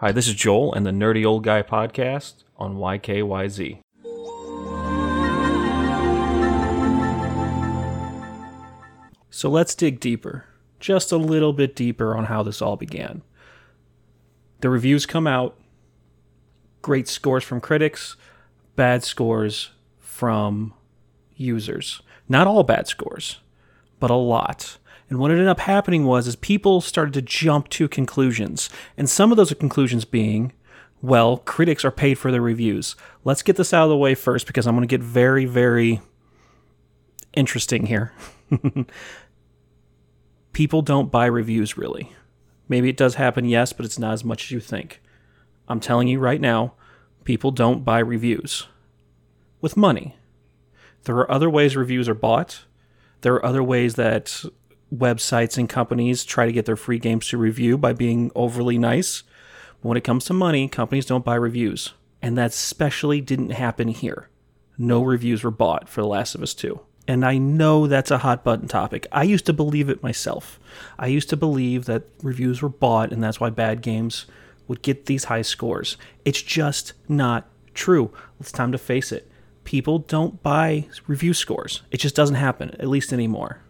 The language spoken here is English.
Hi, this is Joel and the Nerdy Old Guy podcast on YKYZ. So let's dig deeper, just a little bit deeper on how this all began. The reviews come out, great scores from critics, bad scores from users. Not all bad scores, but a lot. And what ended up happening was is people started to jump to conclusions. And some of those conclusions being, well, critics are paid for their reviews. Let's get this out of the way first because I'm going to get very, very interesting here. people don't buy reviews really. Maybe it does happen, yes, but it's not as much as you think. I'm telling you right now, people don't buy reviews with money. There are other ways reviews are bought. There are other ways that websites and companies try to get their free games to review by being overly nice. But when it comes to money, companies don't buy reviews. And that especially didn't happen here. No reviews were bought for The Last of Us 2. And I know that's a hot button topic. I used to believe it myself. I used to believe that reviews were bought and that's why bad games would get these high scores. It's just not true. It's time to face it. People don't buy review scores. It just doesn't happen, at least anymore.